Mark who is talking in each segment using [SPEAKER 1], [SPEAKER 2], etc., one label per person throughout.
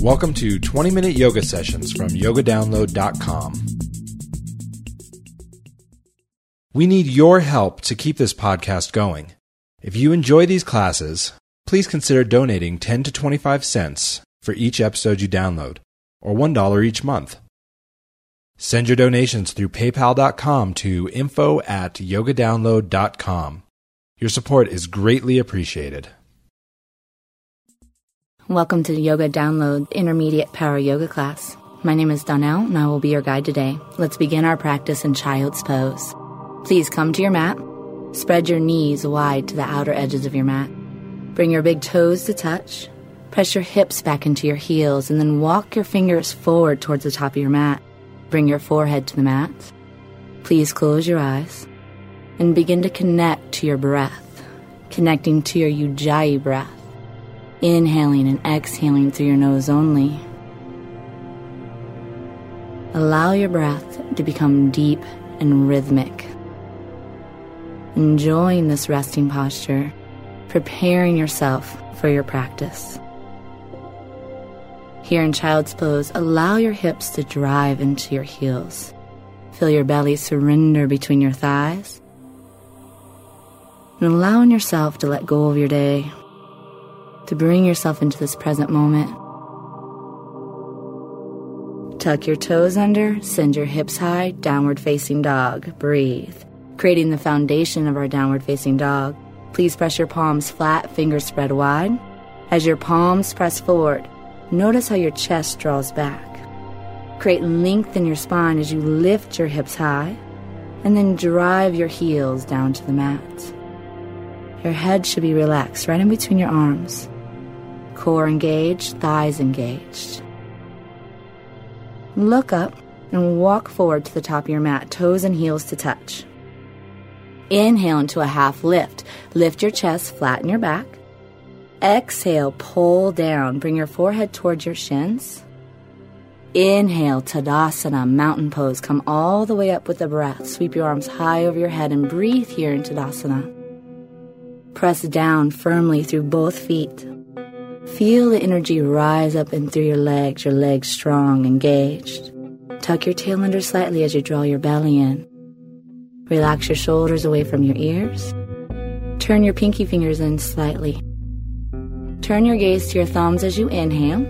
[SPEAKER 1] Welcome to 20 Minute Yoga Sessions from yogadownload.com. We need your help to keep this podcast going. If you enjoy these classes, please consider donating 10 to 25 cents for each episode you download, or $1 each month. Send your donations through paypal.com to info at yogadownload.com. Your support is greatly appreciated.
[SPEAKER 2] Welcome to the Yoga Download Intermediate Power Yoga class. My name is Dawnelle and I will be your guide today. Let's begin our practice in Child's Pose. Please come to your mat. Spread your knees wide to the outer edges of your mat. Bring your big toes to touch. Press your hips back into your heels and then walk your fingers forward towards the top of your mat. Bring your forehead to the mat. Please close your eyes and begin to connect to your breath, connecting to your Ujjayi breath inhaling and exhaling through your nose only. Allow your breath to become deep and rhythmic. Enjoying this resting posture, preparing yourself for your practice. Here in child's pose, allow your hips to drive into your heels. Feel your belly surrender between your thighs. And allowing yourself to let go of your day to bring yourself into this present moment. Tuck your toes under, send your hips high, downward facing dog. Breathe. Creating the foundation of our downward facing dog. Please press your palms flat, fingers spread wide. As your palms press forward, notice how your chest draws back. Create length in your spine as you lift your hips high, and then drive your heels down to the mat. Your head should be relaxed right in between your arms. Core engaged, thighs engaged. Look up and walk forward to the top of your mat, toes and heels to touch. Inhale into a half lift. Lift your chest, flatten your back. Exhale, pull down. Bring your forehead towards your shins. Inhale, Tadasana, mountain pose. Come all the way up with the breath. Sweep your arms high over your head and breathe here in Tadasana. Press down firmly through both feet. Feel the energy rise up and through your legs, your legs strong, engaged. Tuck your tail under slightly as you draw your belly in. Relax your shoulders away from your ears. Turn your pinky fingers in slightly. Turn your gaze to your thumbs as you inhale.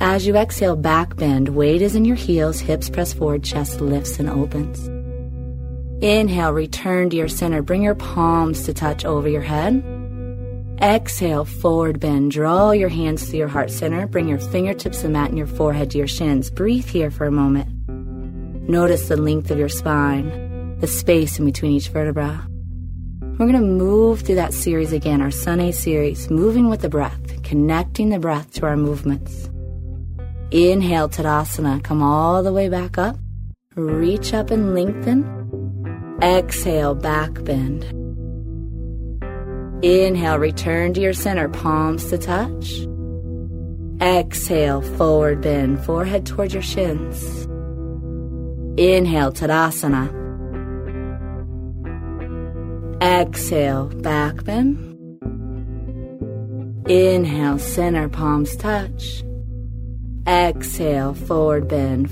[SPEAKER 2] As you exhale, back bend. Weight is in your heels, hips press forward, chest lifts and opens. Inhale, return to your center. Bring your palms to touch over your head. Exhale, forward bend. Draw your hands to your heart center. Bring your fingertips and mat and your forehead to your shins. Breathe here for a moment. Notice the length of your spine, the space in between each vertebra. We're going to move through that series again, our Sun A series, moving with the breath, connecting the breath to our movements. Inhale, Tadasana. Come all the way back up. Reach up and lengthen. Exhale, back bend. Inhale, return to your center, palms to touch. Exhale, forward bend, forehead towards your shins. Inhale, Tadasana. Exhale, back bend. Inhale, center, palms touch. Exhale, forward bend.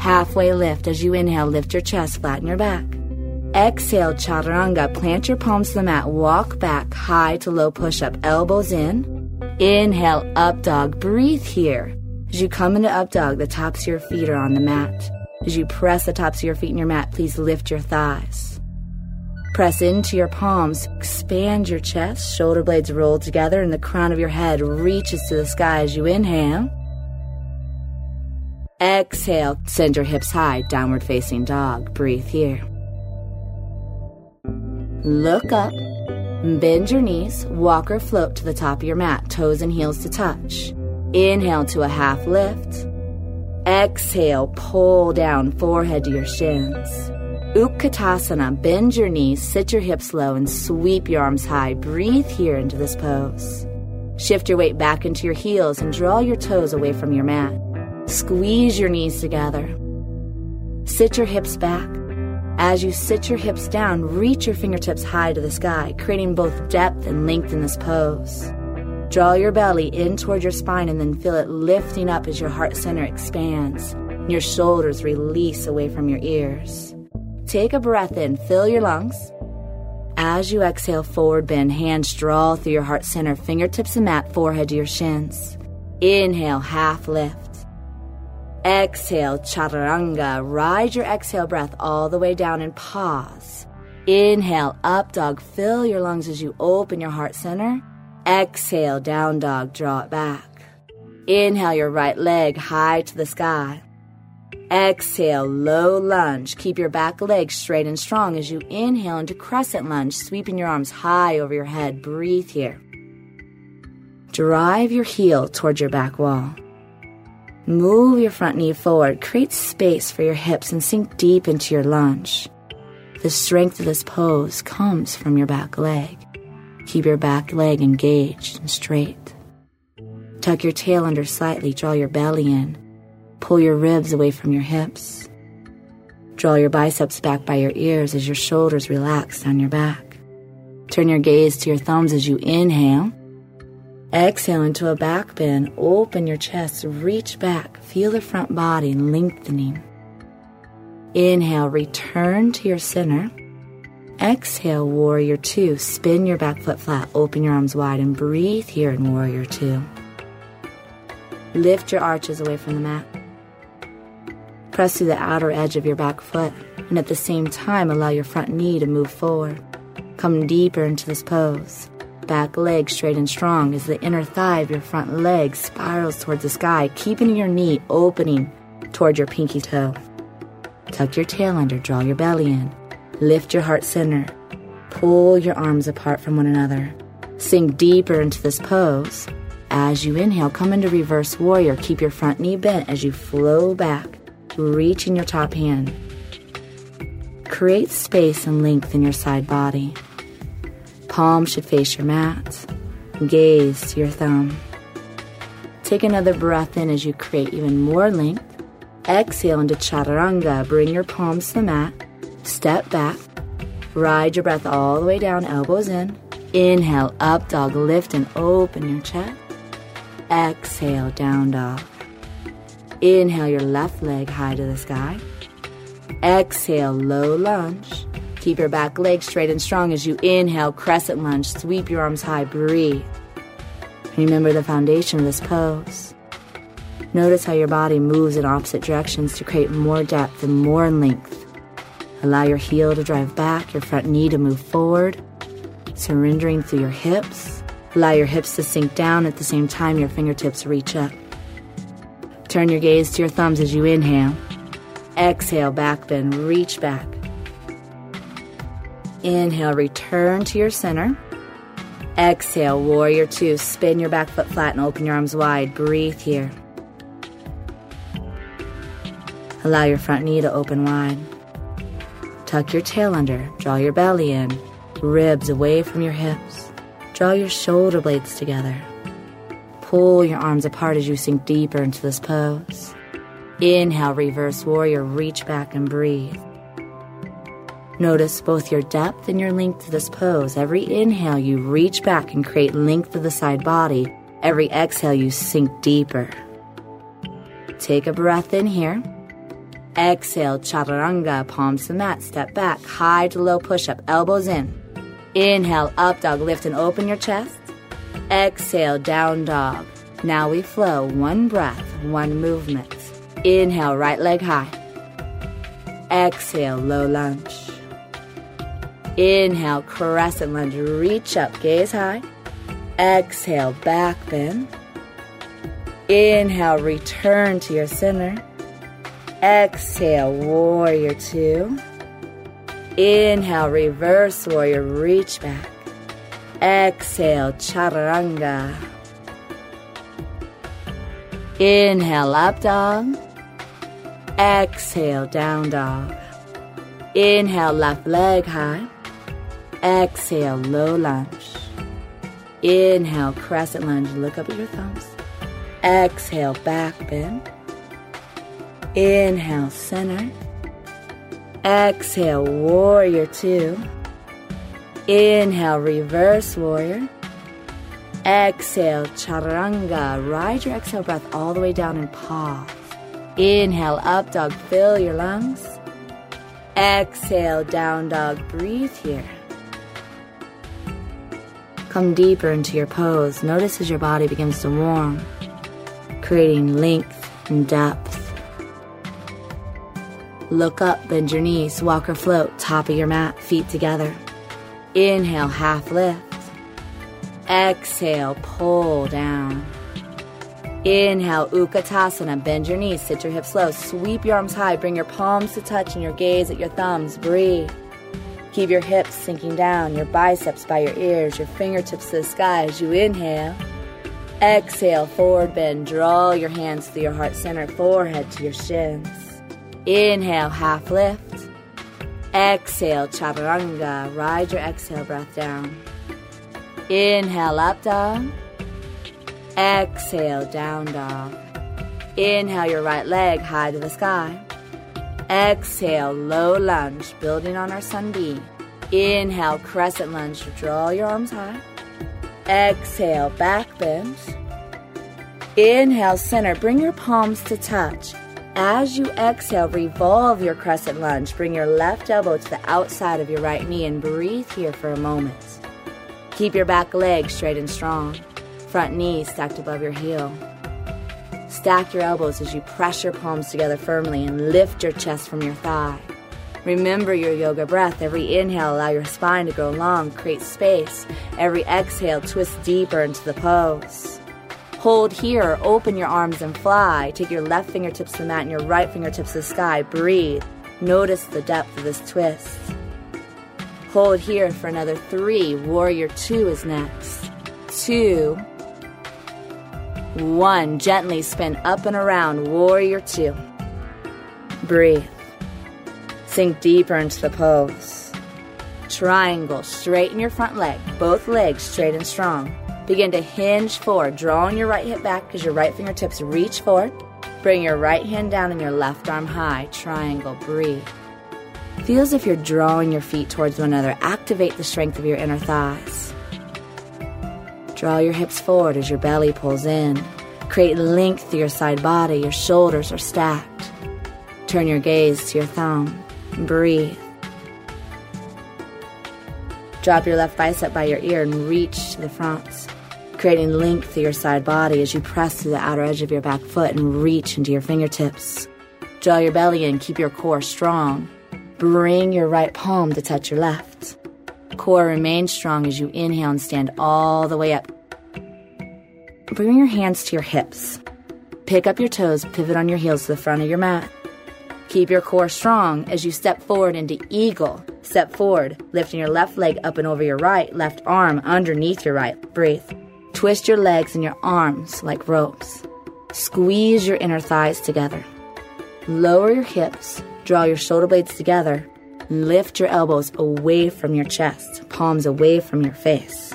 [SPEAKER 2] Halfway lift as you inhale, lift your chest, flatten your back. Exhale, chaturanga. Plant your palms to the mat. Walk back, high to low push up. Elbows in. Inhale, up dog. Breathe here. As you come into up dog, the tops of your feet are on the mat. As you press the tops of your feet in your mat, please lift your thighs. Press into your palms. Expand your chest. Shoulder blades roll together, and the crown of your head reaches to the sky as you inhale. Exhale. Send your hips high. Downward facing dog. Breathe here. Look up, bend your knees, walk or float to the top of your mat, toes and heels to touch. Inhale to a half lift. Exhale, pull down, forehead to your shins. Utkatasana, bend your knees, sit your hips low, and sweep your arms high. Breathe here into this pose. Shift your weight back into your heels and draw your toes away from your mat. Squeeze your knees together. Sit your hips back. As you sit your hips down, reach your fingertips high to the sky, creating both depth and length in this pose. Draw your belly in toward your spine and then feel it lifting up as your heart center expands. Your shoulders release away from your ears. Take a breath in, fill your lungs. As you exhale, forward bend, hands draw through your heart center, fingertips and mat, forehead to your shins. Inhale, half lift. Exhale, chaturanga. Ride your exhale breath all the way down and pause. Inhale, up dog. Fill your lungs as you open your heart center. Exhale, down dog. Draw it back. Inhale your right leg high to the sky. Exhale, low lunge. Keep your back leg straight and strong as you inhale into crescent lunge, sweeping your arms high over your head. Breathe here. Drive your heel towards your back wall. Move your front knee forward. Create space for your hips and sink deep into your lunge. The strength of this pose comes from your back leg. Keep your back leg engaged and straight. Tuck your tail under slightly, draw your belly in. Pull your ribs away from your hips. Draw your biceps back by your ears as your shoulders relax down your back. Turn your gaze to your thumbs as you inhale. Exhale into a back bend. Open your chest, reach back. Feel the front body lengthening. Inhale, return to your center. Exhale, warrior two. Spin your back foot flat, open your arms wide, and breathe here in warrior two. Lift your arches away from the mat. Press through the outer edge of your back foot, and at the same time, allow your front knee to move forward. Come deeper into this pose. Back leg straight and strong as the inner thigh of your front leg spirals towards the sky, keeping your knee opening toward your pinky toe. Tuck your tail under, draw your belly in. Lift your heart center. Pull your arms apart from one another. Sink deeper into this pose. As you inhale, come into reverse warrior. Keep your front knee bent as you flow back, reaching your top hand. Create space and length in your side body. Palm should face your mat. Gaze to your thumb. Take another breath in as you create even more length. Exhale into chaturanga. Bring your palms to the mat. Step back. Ride your breath all the way down, elbows in. Inhale, up dog. Lift and open your chest. Exhale, down dog. Inhale your left leg high to the sky. Exhale, low lunge. Keep your back leg straight and strong as you inhale, crescent lunge. Sweep your arms high, breathe. Remember the foundation of this pose. Notice how your body moves in opposite directions to create more depth and more length. Allow your heel to drive back, your front knee to move forward, surrendering through your hips. Allow your hips to sink down at the same time your fingertips reach up. Turn your gaze to your thumbs as you inhale. Exhale, back bend, reach back. Inhale, return to your center. Exhale, warrior two. Spin your back foot flat and open your arms wide. Breathe here. Allow your front knee to open wide. Tuck your tail under, draw your belly in, ribs away from your hips. Draw your shoulder blades together. Pull your arms apart as you sink deeper into this pose. Inhale, reverse warrior, reach back and breathe. Notice both your depth and your length to this pose. Every inhale, you reach back and create length of the side body. Every exhale, you sink deeper. Take a breath in here. Exhale, chaturanga, palms to mat, step back, high to low push up, elbows in. Inhale, up dog, lift and open your chest. Exhale, down dog. Now we flow, one breath, one movement. Inhale, right leg high. Exhale, low lunge. Inhale, crescent lunge, reach up, gaze high. Exhale, back bend. Inhale, return to your center. Exhale, warrior two. Inhale, reverse warrior, reach back. Exhale, chaturanga. Inhale, up dog. Exhale, down dog. Inhale, left leg high. Exhale, low lunge. Inhale, crescent lunge. Look up at your thumbs. Exhale, back bend. Inhale, center. Exhale, warrior two. Inhale, reverse warrior. Exhale, chaturanga. Ride your exhale breath all the way down and pause. Inhale, up dog, fill your lungs. Exhale, down dog, breathe here. Come deeper into your pose. Notice as your body begins to warm, creating length and depth. Look up, bend your knees, walk or float, top of your mat, feet together. Inhale, half lift. Exhale, pull down. Inhale, Utkatasana. Bend your knees, sit your hips low, sweep your arms high, bring your palms to touch and your gaze at your thumbs. Breathe. Keep your hips sinking down, your biceps by your ears, your fingertips to the sky as you inhale. Exhale, forward bend. Draw your hands to your heart center, forehead to your shins. Inhale, half lift. Exhale, chaturanga. Ride your exhale breath down. Inhale, up dog. Exhale, down dog. Inhale your right leg high to the sky. Exhale, low lunge, building on our sun B. Inhale, crescent lunge, draw your arms high. Exhale, back bend. Inhale, center, bring your palms to touch. As you exhale, revolve your crescent lunge. Bring your left elbow to the outside of your right knee and breathe here for a moment. Keep your back leg straight and strong, front knee stacked above your heel. Stack your elbows as you press your palms together firmly and lift your chest from your thigh. Remember your yoga breath. Every inhale, allow your spine to grow long, create space. Every exhale, twist deeper into the pose. Hold here, open your arms and fly. Take your left fingertips to the mat and your right fingertips to the sky. Breathe. Notice the depth of this twist. Hold here for another three. Warrior two is next. Two. One. Gently spin up and around. Warrior two. Breathe. Sink deeper into the pose. Triangle. Straighten your front leg. Both legs straight and strong. Begin to hinge forward, drawing your right hip back as your right fingertips reach forward. Bring your right hand down and your left arm high. Triangle. Breathe. Feel as if you're drawing your feet towards one another. Activate the strength of your inner thighs. Draw your hips forward as your belly pulls in. Create length to your side body. Your shoulders are stacked. Turn your gaze to your thumb. Breathe. Drop your left bicep by your ear and reach to the front, creating length to your side body as you press to the outer edge of your back foot and reach into your fingertips. Draw your belly in, keep your core strong. Bring your right palm to touch your left. Core remains strong as you inhale and stand all the way up. Bring your hands to your hips. Pick up your toes, pivot on your heels to the front of your mat. Keep your core strong as you step forward into eagle. Step forward, lifting your left leg up and over your right, left arm underneath your right. Breathe. Twist your legs and your arms like ropes. Squeeze your inner thighs together. Lower your hips, draw your shoulder blades together, lift your elbows away from your chest, palms away from your face.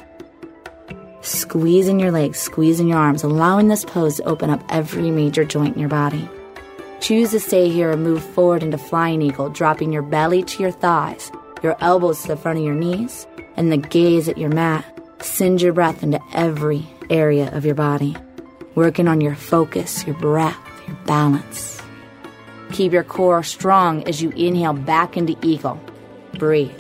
[SPEAKER 2] Squeezing your legs, squeezing your arms, allowing this pose to open up every major joint in your body. Choose to stay here and move forward into flying eagle, dropping your belly to your thighs, your elbows to the front of your knees, and the gaze at your mat. Send your breath into every area of your body, working on your focus, your breath, your balance. Keep your core strong as you inhale back into eagle. Breathe.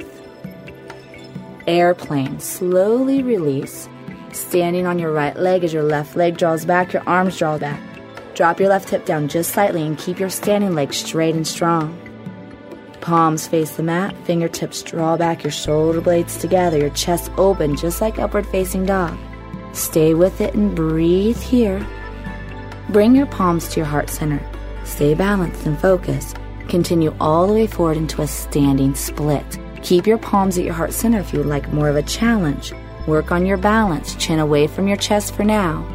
[SPEAKER 2] Airplane. Slowly release. Standing on your right leg as your left leg draws back, your arms draw back. Drop your left hip down just slightly and keep your standing leg straight and strong. Palms face the mat, fingertips draw back your shoulder blades together, your chest open just like upward facing dog. Stay with it and breathe here. Bring your palms to your heart center. Stay balanced and focused. Continue all the way forward into a standing split. Keep your palms at your heart center if you would like more of a challenge. Work on your balance, chin away from your chest for now.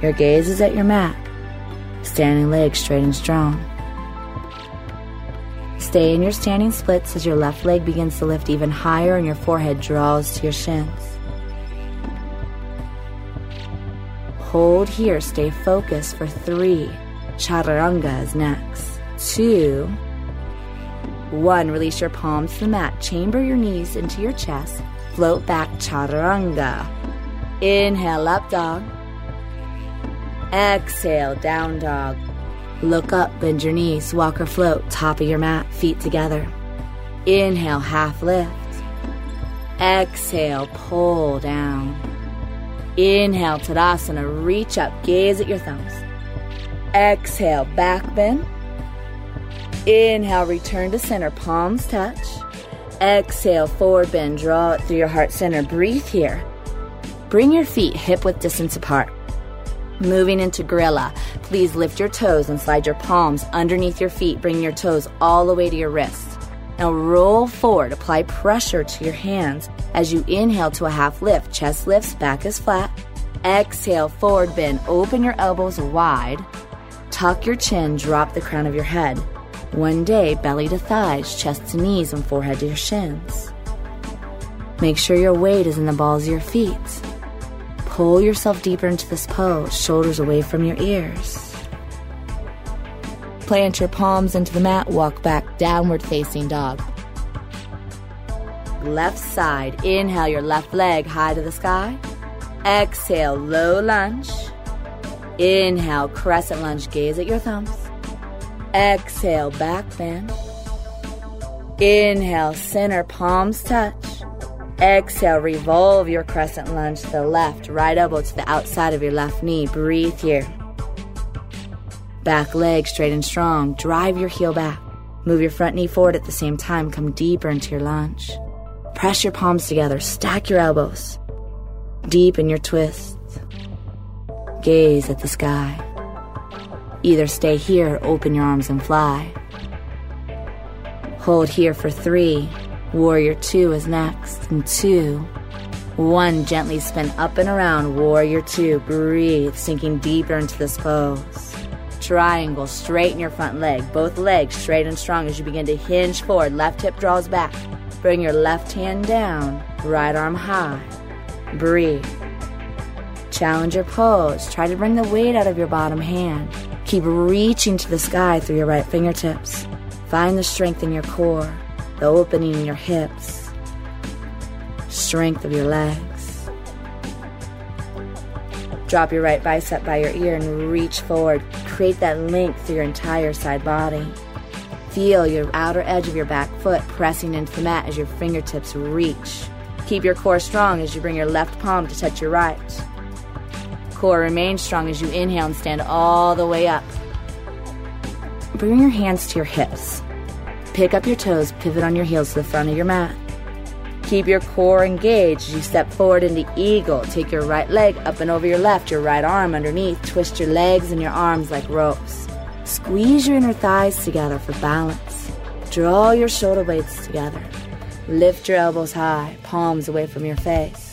[SPEAKER 2] Your gaze is at your mat, standing legs straight and strong. Stay in your standing splits as your left leg begins to lift even higher and your forehead draws to your shins. Hold here, stay focused for three. Chaturanga is next. Two. One, release your palms to the mat. Chamber your knees into your chest. Float back chaturanga. Inhale, up dog. Exhale, down dog. Look up, bend your knees, walk or float, top of your mat, feet together. Inhale, half lift. Exhale, pull down. Inhale, Tadasana, reach up, gaze at your thumbs. Exhale, back bend. Inhale, return to center, palms touch. Exhale, forward bend, draw it through your heart center. Breathe here. Bring your feet hip width distance apart. Moving into gorilla, please lift your toes and slide your palms underneath your feet. Bring your toes all the way to your wrists. Now roll forward, apply pressure to your hands as you inhale to a half lift. Chest lifts, back is flat. Exhale, forward bend, open your elbows wide. Tuck your chin, drop the crown of your head. One day, belly to thighs, chest to knees, and forehead to your shins. Make sure your weight is in the balls of your feet. Pull yourself deeper into this pose, shoulders away from your ears. Plant your palms into the mat, walk back, downward facing dog. Left side, inhale your left leg high to the sky. Exhale, low lunge. Inhale, crescent lunge, gaze at your thumbs. Exhale, back bend. Inhale, center palms touch. Exhale, revolve your crescent lunge to the left, right elbow to the outside of your left knee. Breathe here. Back leg straight and strong. Drive your heel back. Move your front knee forward at the same time. Come deeper into your lunge. Press your palms together. Stack your elbows. Deepen your twists. Gaze at the sky. Either stay here open your arms and fly. Hold here for three. Warrior two is next. And two. One, gently spin up and around. Warrior two. Breathe, sinking deeper into this pose. Triangle, straighten your front leg. Both legs straight and strong as you begin to hinge forward. Left hip draws back. Bring your left hand down. Right arm high. Breathe. Challenger pose. Try to bring the weight out of your bottom hand. Keep reaching to the sky through your right fingertips. Find the strength in your core the opening in your hips, strength of your legs. Drop your right bicep by your ear and reach forward. Create that length through your entire side body. Feel your outer edge of your back foot pressing into the mat as your fingertips reach. Keep your core strong as you bring your left palm to touch your right. Core remains strong as you inhale and stand all the way up. Bring your hands to your hips. Pick up your toes, pivot on your heels to the front of your mat. Keep your core engaged as you step forward into eagle. Take your right leg up and over your left, your right arm underneath. Twist your legs and your arms like ropes. Squeeze your inner thighs together for balance. Draw your shoulder blades together. Lift your elbows high, palms away from your face.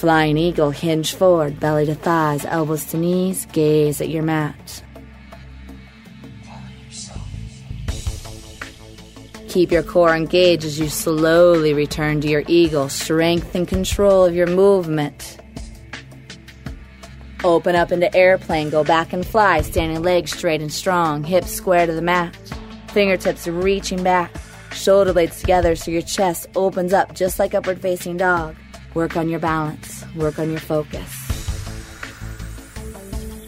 [SPEAKER 2] Flying eagle, hinge forward, belly to thighs, elbows to knees, gaze at your mat. Keep your core engaged as you slowly return to your eagle, strength and control of your movement. Open up into airplane, go back and fly, standing legs straight and strong, hips square to the mat, fingertips reaching back, shoulder blades together so your chest opens up just like upward facing dog. Work on your balance, work on your focus.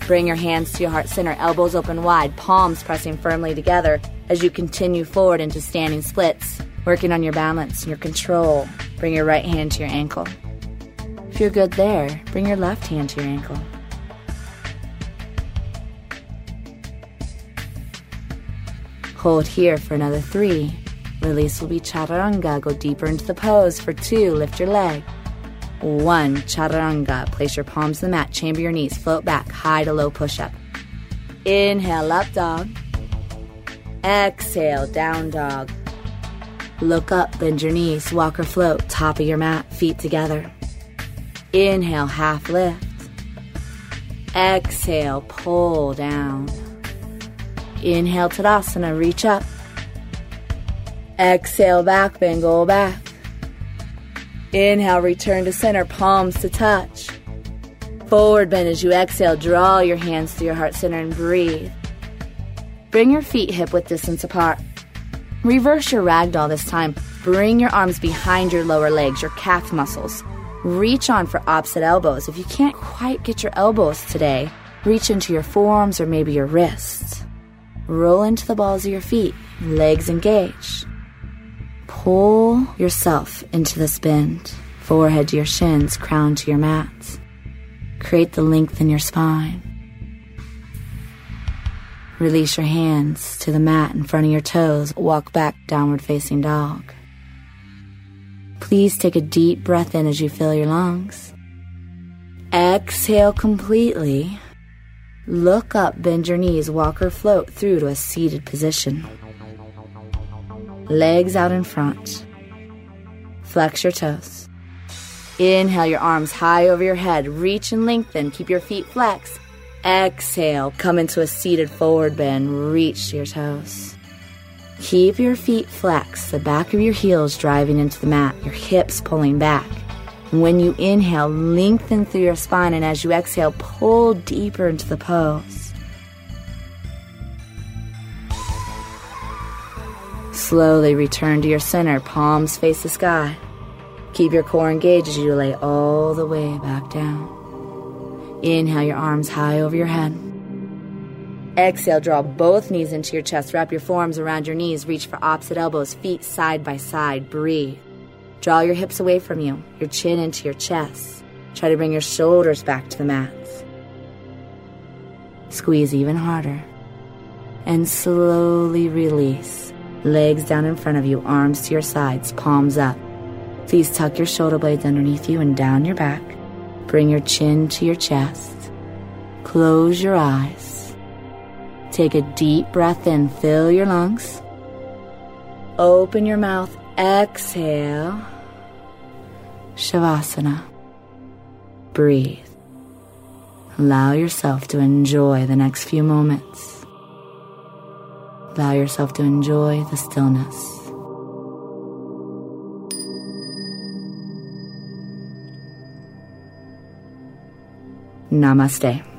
[SPEAKER 2] Bring your hands to your heart center, elbows open wide, palms pressing firmly together as you continue forward into standing splits, working on your balance and your control. Bring your right hand to your ankle. If you're good there, bring your left hand to your ankle. Hold here for another three. Release will be chaturanga. Go deeper into the pose for two. Lift your leg. One, chaturanga. Place your palms in the mat. Chamber your knees. Float back. High to low push up. Inhale, up dog. Exhale, down dog. Look up, bend your knees, walk or float, top of your mat, feet together. Inhale, half lift. Exhale, pull down. Inhale, Tadasana, reach up. Exhale, back bend, go back. Inhale, return to center, palms to touch. Forward bend as you exhale, draw your hands to your heart center and breathe. Bring your feet hip width distance apart. Reverse your ragdoll this time. Bring your arms behind your lower legs, your calf muscles. Reach on for opposite elbows. If you can't quite get your elbows today, reach into your forearms or maybe your wrists. Roll into the balls of your feet, legs engaged. Pull yourself into this bend, forehead to your shins, crown to your mats. Create the length in your spine. Release your hands to the mat in front of your toes. Walk back, downward facing dog. Please take a deep breath in as you fill your lungs. Exhale completely. Look up, bend your knees, walk or float through to a seated position. Legs out in front. Flex your toes. Inhale your arms high over your head. Reach and lengthen. Keep your feet flexed. Exhale, come into a seated forward bend. Reach your toes. Keep your feet flexed, the back of your heels driving into the mat, your hips pulling back. When you inhale, lengthen through your spine, and as you exhale, pull deeper into the pose. Slowly return to your center, palms face the sky. Keep your core engaged as you lay all the way back down. Inhale your arms high over your head. Exhale, draw both knees into your chest. Wrap your forearms around your knees. Reach for opposite elbows, feet side by side. Breathe. Draw your hips away from you, your chin into your chest. Try to bring your shoulders back to the mats. Squeeze even harder. And slowly release. Legs down in front of you, arms to your sides, palms up. Please tuck your shoulder blades underneath you and down your back. Bring your chin to your chest. Close your eyes. Take a deep breath in, fill your lungs. Open your mouth, exhale. Shavasana. Breathe. Allow yourself to enjoy the next few moments. Allow yourself to enjoy the stillness. Namaste.